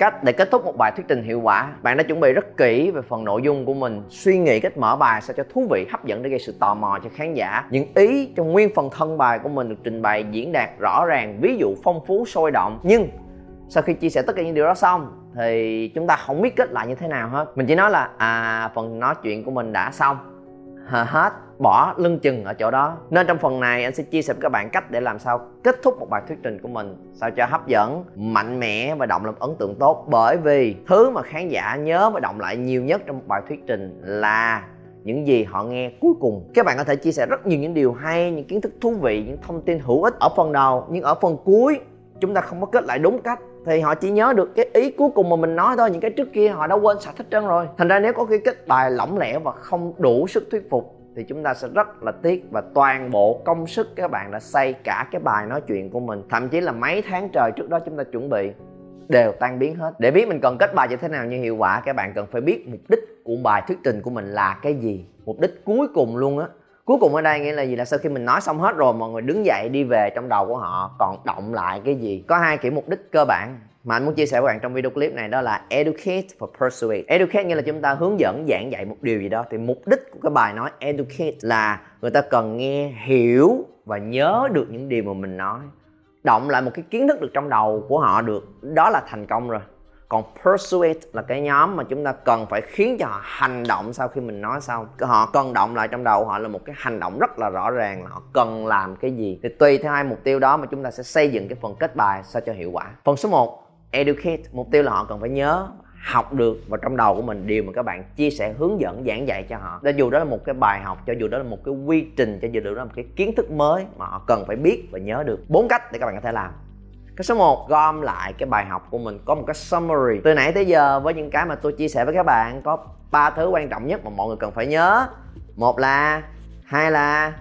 cách để kết thúc một bài thuyết trình hiệu quả. Bạn đã chuẩn bị rất kỹ về phần nội dung của mình, suy nghĩ cách mở bài sao cho thú vị, hấp dẫn để gây sự tò mò cho khán giả. Những ý trong nguyên phần thân bài của mình được trình bày, diễn đạt rõ ràng, ví dụ phong phú, sôi động. Nhưng sau khi chia sẻ tất cả những điều đó xong, thì chúng ta không biết kết lại như thế nào hết. Mình chỉ nói là à phần nói chuyện của mình đã xong hết, bỏ lưng chừng ở chỗ đó. Nên trong phần này anh sẽ chia sẻ với các bạn cách để làm sao kết thúc một bài thuyết trình của mình, sao cho hấp dẫn, mạnh mẽ và động làm ấn tượng tốt. Bởi vì thứ mà khán giả nhớ và động lại nhiều nhất trong một bài thuyết trình là những gì họ nghe cuối cùng. Các bạn có thể chia sẻ rất nhiều những điều hay, những kiến thức thú vị, những thông tin hữu ích ở phần đầu, nhưng ở phần cuối, chúng ta không có kết lại đúng cách thì họ chỉ nhớ được cái ý cuối cùng mà mình nói thôi, những cái trước kia họ đã quên sạch hết trơn rồi. Thành ra nếu có cái kết bài lỏng lẻo và không đủ sức thuyết phục, thì chúng ta sẽ rất là tiếc và toàn bộ công sức các bạn đã xây cả cái bài nói chuyện của mình. Thậm chí là mấy tháng trời trước đó chúng ta chuẩn bị đều tan biến hết. Để biết mình cần kết bài như thế nào, như hiệu quả, các bạn cần phải biết mục đích của bài thuyết trình của mình là cái gì. Mục đích cuối cùng luôn á cuối cùng ở đây nghĩa là gì? Là sau khi mình nói xong hết rồi, mọi người đứng dậy đi về trong đầu của họ. Còn động lại cái gì? Có hai kiểu mục đích cơ bản mà anh muốn chia sẻ với bạn trong video clip này, đó là educate và persuade. Educate nghĩa là chúng ta hướng dẫn, giảng dạy một điều gì đó. Thì mục đích của cái bài nói educate là người ta cần nghe, hiểu và nhớ được những điều mà mình nói. Động lại một cái kiến thức được trong đầu của họ được. Đó là thành công rồi còn persuade là cái nhóm mà chúng ta cần phải khiến cho họ hành động sau khi mình nói xong. Họ cần động lại trong đầu họ là một cái hành động rất là rõ ràng là họ cần làm cái gì. Thì tùy theo hai mục tiêu đó mà chúng ta sẽ xây dựng cái phần kết bài sao cho hiệu quả. Phần số 1 educate. Mục tiêu là họ cần phải nhớ, học được và trong đầu của mình điều mà các bạn chia sẻ, hướng dẫn, giảng dạy cho họ. Cho dù đó là một cái bài học, cho dù đó là một cái quy trình, cho dù đó là một cái kiến thức mới mà họ cần phải biết và nhớ được. Bốn cách để các bạn có thể làm cái số 1 gom lại cái bài học của mình, có một cái summary. Từ nãy tới giờ, với những cái mà tôi chia sẻ với các bạn, có ba thứ quan trọng nhất mà mọi người cần phải nhớ. Một là, hai là,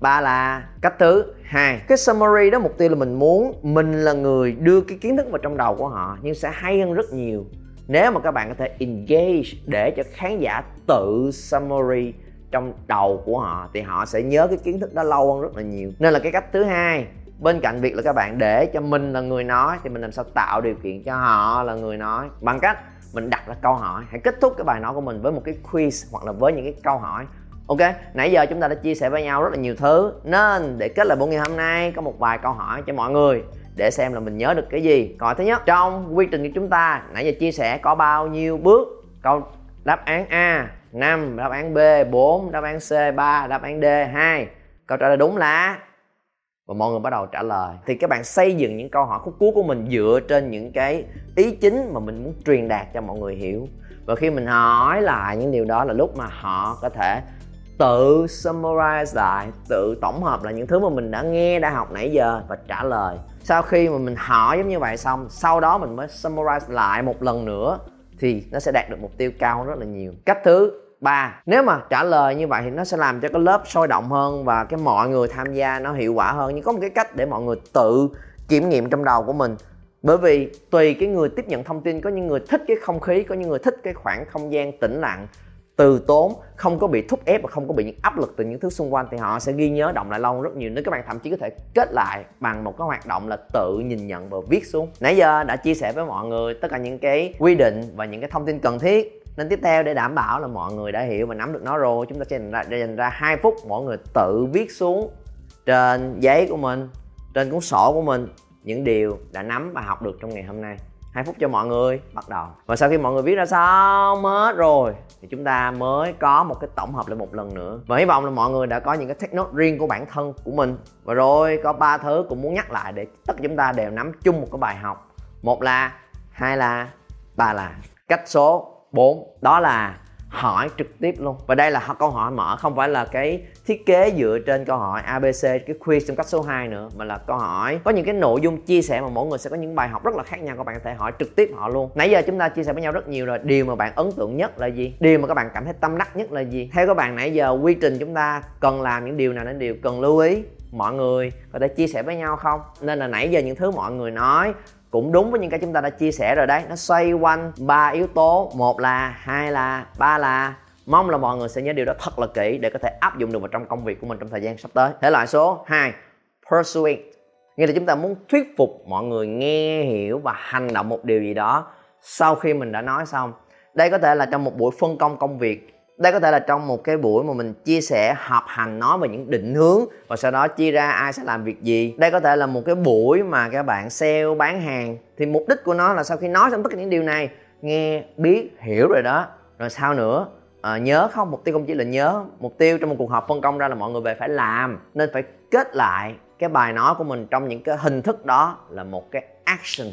ba là, cách thứ hai. Cái summary đó mục tiêu là mình muốn mình là người đưa cái kiến thức vào trong đầu của họ, nhưng sẽ hay hơn rất nhiều. Nếu mà các bạn có thể engage để cho khán giả tự summary trong đầu của họ, thì họ sẽ nhớ cái kiến thức đó lâu hơn rất là nhiều. Nên là cái cách thứ hai bên cạnh việc là các bạn để cho mình là người nói thì mình làm sao tạo điều kiện cho họ là người nói. Bằng cách mình đặt ra câu hỏi, hãy kết thúc cái bài nói của mình với một cái quiz hoặc là với những cái câu hỏi. Ok, nãy giờ chúng ta đã chia sẻ với nhau rất là nhiều thứ. Nên để kết lại buổi ngày hôm nay, có một vài câu hỏi cho mọi người để xem là mình nhớ được cái gì. Câu hỏi thứ nhất, trong quy trình của chúng ta, nãy giờ chia sẻ có bao nhiêu bước? Câu đáp án a 5 đáp án b 4 đáp án c 3 đáp án d 2 câu trả lời đúng là và mọi người bắt đầu trả lời. Thì các bạn xây dựng những câu hỏi khúc cuối của mình dựa trên những cái ý chính mà mình muốn truyền đạt cho mọi người hiểu. Và khi mình hỏi lại những điều đó là lúc mà họ có thể tự summarize lại, tự tổng hợp lại những thứ mà mình đã nghe, đã học nãy giờ và trả lời. Sau khi mà mình hỏi giống như vậy xong, sau đó mình mới summarize lại một lần nữa thì nó sẽ đạt được mục tiêu cao rất là nhiều. Cách thứ ba. Nếu mà trả lời như vậy thì nó sẽ làm cho cái lớp sôi động hơn và cái mọi người tham gia nó hiệu quả hơn. Nhưng có một cái cách để mọi người tự kiểm nghiệm trong đầu của mình. Bởi vì tùy cái người tiếp nhận thông tin, có những người thích cái không khí, có những người thích cái khoảng không gian tĩnh lặng, từ tốn, không có bị thúc ép và không có bị những áp lực từ những thứ xung quanh, thì họ sẽ ghi nhớ động lại lâu rất nhiều. Nếu các bạn thậm chí có thể kết lại bằng một cái hoạt động là tự nhìn nhận và viết xuống. Nãy giờ đã chia sẻ với mọi người tất cả những cái quy định và những cái thông tin cần thiết nên tiếp theo để đảm bảo là mọi người đã hiểu và nắm được nó rồi chúng ta sẽ dành ra, dành ra 2 phút mọi người tự viết xuống trên giấy của mình trên cuốn sổ của mình những điều đã nắm và học được trong ngày hôm nay. 2 phút cho mọi người bắt đầu. Và sau khi mọi người viết ra xong hết rồi thì chúng ta mới có một cái tổng hợp lại một lần nữa. Và hy vọng là mọi người đã có những cái take note riêng của bản thân của mình. Và rồi có ba thứ cũng muốn nhắc lại để tất cả chúng ta đều nắm chung một cái bài học. Một là hai là ba là. Cách số. 4 đó là hỏi trực tiếp luôn. Và đây là câu hỏi mở, không phải là cái thiết kế dựa trên câu hỏi ABC cái quiz trong cách số 2 nữa, mà là câu hỏi, có những cái nội dung chia sẻ mà mỗi người sẽ có những bài học rất là khác nhau, các bạn có thể hỏi trực tiếp họ luôn. Nãy giờ chúng ta chia sẻ với nhau rất nhiều rồi, điều mà bạn ấn tượng nhất là gì? Điều mà các bạn cảm thấy tâm đắc nhất là gì? Theo các bạn, nãy giờ quy trình chúng ta cần làm những điều nào nên điều cần lưu ý, mọi người có thể chia sẻ với nhau không? Nên là nãy giờ những thứ mọi người nói cũng đúng với những cái chúng ta đã chia sẻ rồi đấy. Nó xoay quanh ba yếu tố. Một là, hai là, ba là. Mong là mọi người sẽ nhớ điều đó thật là kỹ để có thể áp dụng được vào trong công việc của mình trong thời gian sắp tới. Thể loại số 2 persuade nghĩa là chúng ta muốn thuyết phục mọi người nghe, hiểu và hành động một điều gì đó sau khi mình đã nói xong. Đây có thể là trong một buổi phân công công việc đây có thể là trong một cái buổi mà mình chia sẻ họp hành nói về những định hướng và sau đó chia ra ai sẽ làm việc gì. Đây có thể là một cái buổi mà các bạn sale bán hàng thì mục đích của nó là sau khi nói xong tất cả những điều này nghe biết hiểu rồi đó. Rồi sao nữa à, nhớ không mục tiêu không chỉ là nhớ mục tiêu trong một cuộc họp phân công ra là mọi người về phải làm nên phải kết lại cái bài nói của mình trong những cái hình thức đó là một cái action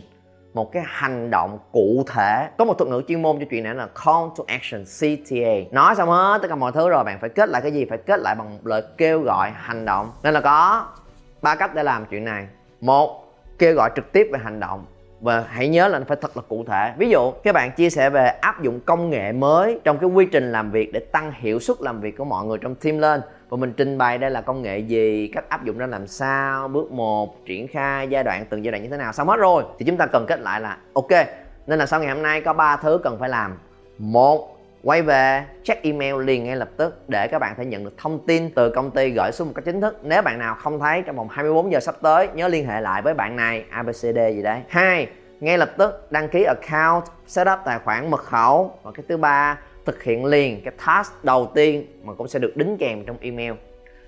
một cái hành động cụ thể. Có một thuật ngữ chuyên môn cho chuyện này là call to action CTA nói xong hết tất cả mọi thứ rồi, bạn phải kết lại cái gì? Phải kết lại bằng một lời kêu gọi hành động. Nên là có ba cách để làm chuyện này. Một, kêu gọi trực tiếp về hành động. Và hãy nhớ là nó phải thật là cụ thể. Ví dụ, các bạn chia sẻ về áp dụng công nghệ mới trong cái quy trình làm việc để tăng hiệu suất làm việc của mọi người trong team lên và mình trình bày đây là công nghệ gì, cách áp dụng ra làm sao, bước một, triển khai giai đoạn, từng giai đoạn như thế nào. Xong hết rồi, thì chúng ta cần kết lại là, ok, nên là sau ngày hôm nay có ba thứ cần phải làm. Một, quay về, check email liền ngay lập tức để các bạn thể nhận được thông tin từ công ty gửi xuống một cách chính thức. Nếu bạn nào không thấy, trong vòng 24 giờ sắp tới, nhớ liên hệ lại với bạn này abcd gì đấy. Hai, ngay lập tức đăng ký account setup tài khoản mật khẩu. Và cái thứ ba thực hiện liền cái task đầu tiên mà cũng sẽ được đính kèm trong email.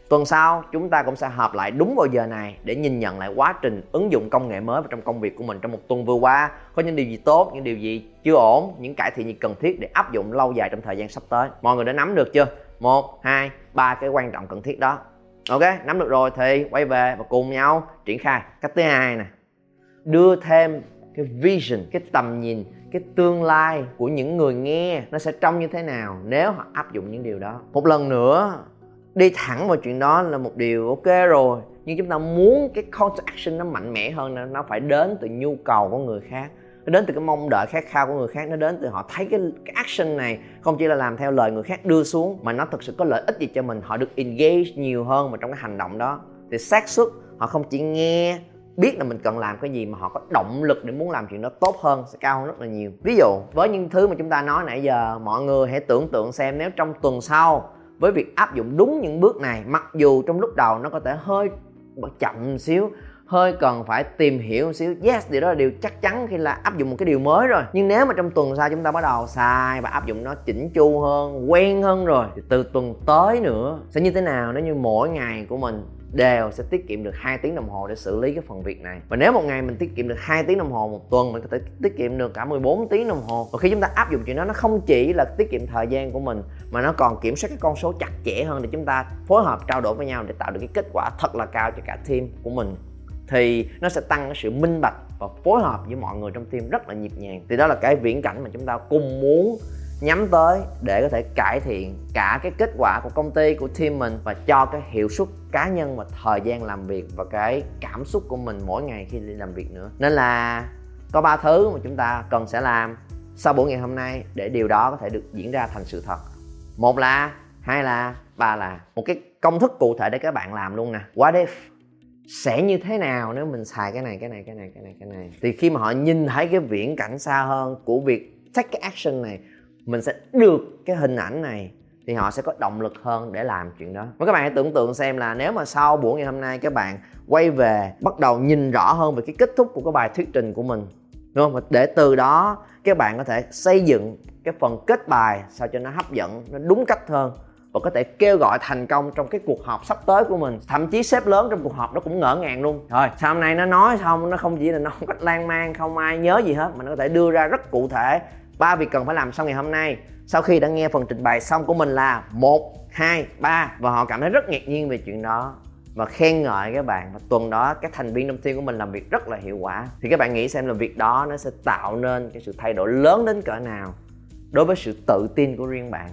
Tuần sau, chúng ta cũng sẽ họp lại đúng vào giờ này để nhìn nhận lại quá trình ứng dụng công nghệ mới vào trong công việc của mình trong một tuần vừa qua. Có những điều gì tốt, những điều gì chưa ổn, những cải thiện gì cần thiết để áp dụng lâu dài trong thời gian sắp tới. Mọi người đã nắm được chưa? Một, hai, ba cái quan trọng cần thiết đó. Ok, nắm được rồi thì quay về và cùng nhau triển khai. Cách thứ hai nè, đưa thêm cái vision cái tầm nhìn cái tương lai của những người nghe nó sẽ trông như thế nào nếu họ áp dụng những điều đó. Một lần nữa đi thẳng vào chuyện đó là một điều ok rồi nhưng chúng ta muốn cái call to action nó mạnh mẽ hơn nó phải đến từ nhu cầu của người khác nó đến từ cái mong đợi khát khao của người khác nó đến từ họ thấy cái, cái action này không chỉ là làm theo lời người khác đưa xuống mà nó thực sự có lợi ích gì cho mình. Họ được engage nhiều hơn vào trong cái hành động đó. Thì xác suất họ không chỉ nghe biết là mình cần làm cái gì mà họ có động lực để muốn làm chuyện đó tốt hơn, sẽ cao hơn rất là nhiều. Ví dụ, với những thứ mà chúng ta nói nãy giờ, mọi người hãy tưởng tượng xem nếu trong tuần sau, với việc áp dụng đúng những bước này, mặc dù trong lúc đầu nó có thể hơi chậm xíu hơi cần phải tìm hiểu một xíu. Yes, điều đó là điều chắc chắn khi là áp dụng một cái điều mới rồi. Nhưng nếu mà trong tuần sau chúng ta bắt đầu xài và áp dụng nó chỉnh chu hơn, quen hơn rồi, thì từ tuần tới nữa sẽ như thế nào? Nếu như mỗi ngày của mình đều sẽ tiết kiệm được 2 tiếng đồng hồ để xử lý cái phần việc này. Và nếu một ngày mình tiết kiệm được 2 tiếng đồng hồ một tuần, mình có thể tiết kiệm được cả 14 tiếng đồng hồ. Và khi chúng ta áp dụng chuyện đó, nó không chỉ là tiết kiệm thời gian của mình, mà nó còn kiểm soát cái con số chặt chẽ hơn để chúng ta phối hợp trao đổi với nhau để tạo được cái kết quả thật là cao cho cả team của mình thì nó sẽ tăng cái sự minh bạch và phối hợp với mọi người trong team rất là nhịp nhàng. Thì đó là cái viễn cảnh mà chúng ta cùng muốn nhắm tới để có thể cải thiện cả cái kết quả của công ty, của team mình và cho cái hiệu suất cá nhân và thời gian làm việc và cái cảm xúc của mình mỗi ngày khi đi làm việc nữa. Nên là có ba thứ mà chúng ta cần sẽ làm sau buổi ngày hôm nay để điều đó có thể được diễn ra thành sự thật. Một là, hai là, ba là. Một cái công thức cụ thể để các bạn làm luôn nè. What if? Sẽ như thế nào nếu mình xài cái này cái này cái này cái này cái này? Thì khi mà họ nhìn thấy cái viễn cảnh xa hơn của việc take cái action này, mình sẽ được cái hình ảnh này, thì họ sẽ có động lực hơn để làm chuyện đó. Và các bạn hãy tưởng tượng xem là nếu mà sau buổi ngày hôm nay các bạn quay về, bắt đầu nhìn rõ hơn về cái kết thúc của cái bài thuyết trình của mình, đúng không? Để từ đó các bạn có thể xây dựng cái phần kết bài sao cho nó hấp dẫn, nó đúng cách hơn và có thể kêu gọi thành công trong cái cuộc họp sắp tới của mình. Thậm chí sếp lớn trong cuộc họp nó cũng ngỡ ngàng luôn. Rồi sau hôm nay nó nói xong nó không chỉ là nó không cách lan man, không ai nhớ gì hết, mà nó có thể đưa ra rất cụ thể ba việc cần phải làm sau ngày hôm nay. Sau khi đã nghe phần trình bày xong của mình là một, hai, ba, và họ cảm thấy rất ngạc nhiên về chuyện đó và khen ngợi các bạn. Và tuần đó, các thành viên trong team của mình làm việc rất là hiệu quả. Thì các bạn nghĩ xem là việc đó nó sẽ tạo nên cái sự thay đổi lớn đến cỡ nào đối với sự tự tin của riêng bạn?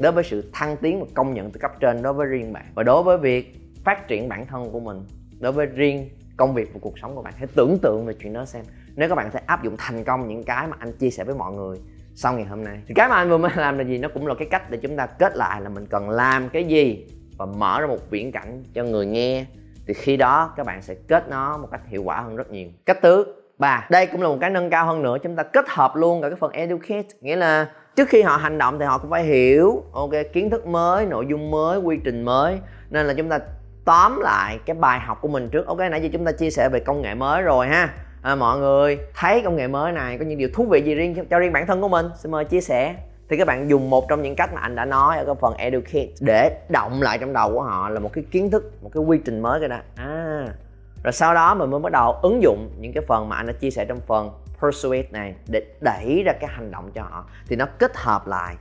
Đối với sự thăng tiến và công nhận từ cấp trên đối với riêng bạn và đối với việc phát triển bản thân của mình, đối với riêng công việc và cuộc sống của bạn, hãy tưởng tượng về chuyện đó xem. Nếu các bạn sẽ áp dụng thành công những cái mà anh chia sẻ với mọi người sau ngày hôm nay, thì cái mà anh vừa mới làm là gì? Nó cũng là cái cách để chúng ta kết lại là mình cần làm cái gì và mở ra một viễn cảnh cho người nghe. Thì khi đó các bạn sẽ kết nó một cách hiệu quả hơn rất nhiều. Cách thứ ba, đây cũng là một cái nâng cao hơn nữa. Chúng ta kết hợp luôn cả cái phần educate, nghĩa là trước khi họ hành động thì họ cũng phải hiểu ok kiến thức mới nội dung mới quy trình mới. Nên là chúng ta tóm lại cái bài học của mình trước. Ok nãy giờ chúng ta chia sẻ về công nghệ mới rồi ha. À, mọi người thấy công nghệ mới này có những điều thú vị gì riêng cho riêng bản thân của mình? Xin mời chia sẻ. Thì các bạn dùng một trong những cách mà anh đã nói ở cái phần educate để động lại trong đầu của họ là một cái kiến thức một cái quy trình mới cái đó. À rồi sau đó mình mới bắt đầu ứng dụng những cái phần mà anh đã chia sẻ trong phần persuade này để đẩy ra cái hành động cho họ, thì nó kết hợp lại.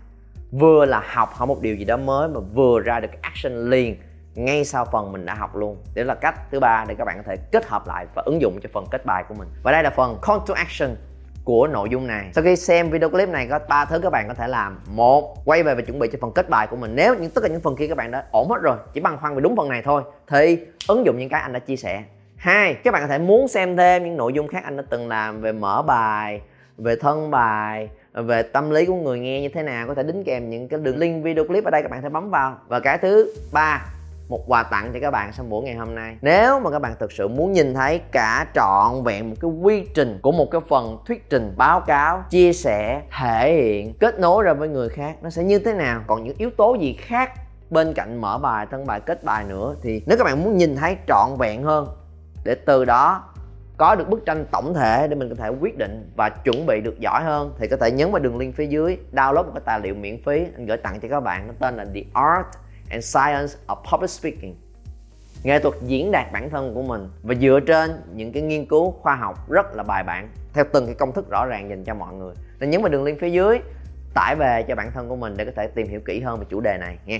Vừa là học hỏi một điều gì đó mới mà vừa ra được action liền ngay sau phần mình đã học luôn. Đó là cách thứ ba để các bạn có thể kết hợp lại và ứng dụng cho phần kết bài của mình. Và đây là phần call to action của nội dung này. Sau khi xem video clip này, có ba thứ các bạn có thể làm. Một, quay về và chuẩn bị cho phần kết bài của mình. Nếu những, tất cả những phần kia các bạn đã ổn hết rồi, chỉ băn khoăn về đúng phần này thôi, thì ứng dụng những cái anh đã chia sẻ hai, các bạn có thể muốn xem thêm những nội dung khác anh đã từng làm về mở bài, về thân bài, về tâm lý của người nghe như thế nào, có thể đính kèm những cái đường link video clip ở đây các bạn thể bấm vào. Và cái thứ ba, một quà tặng cho các bạn sau buổi ngày hôm nay. Nếu mà các bạn thực sự muốn nhìn thấy cả trọn vẹn một cái quy trình của một cái phần thuyết trình báo cáo, chia sẻ, thể hiện, kết nối ra với người khác, nó sẽ như thế nào? Còn những yếu tố gì khác bên cạnh mở bài, thân bài, kết bài nữa thì nếu các bạn muốn nhìn thấy trọn vẹn hơn để từ đó có được bức tranh tổng thể để mình có thể quyết định và chuẩn bị được giỏi hơn, thì có thể nhấn vào đường link phía dưới, download một cái tài liệu miễn phí, anh gửi tặng cho các bạn, nó tên là The Art and Science of Public Speaking. Nghệ thuật diễn đạt bản thân của mình. Và dựa trên những cái nghiên cứu khoa học rất là bài bản, theo từng cái công thức rõ ràng dành cho mọi người. Nên nhấn vào đường link phía dưới, tải về cho bản thân của mình để có thể tìm hiểu kỹ hơn về chủ đề này nha.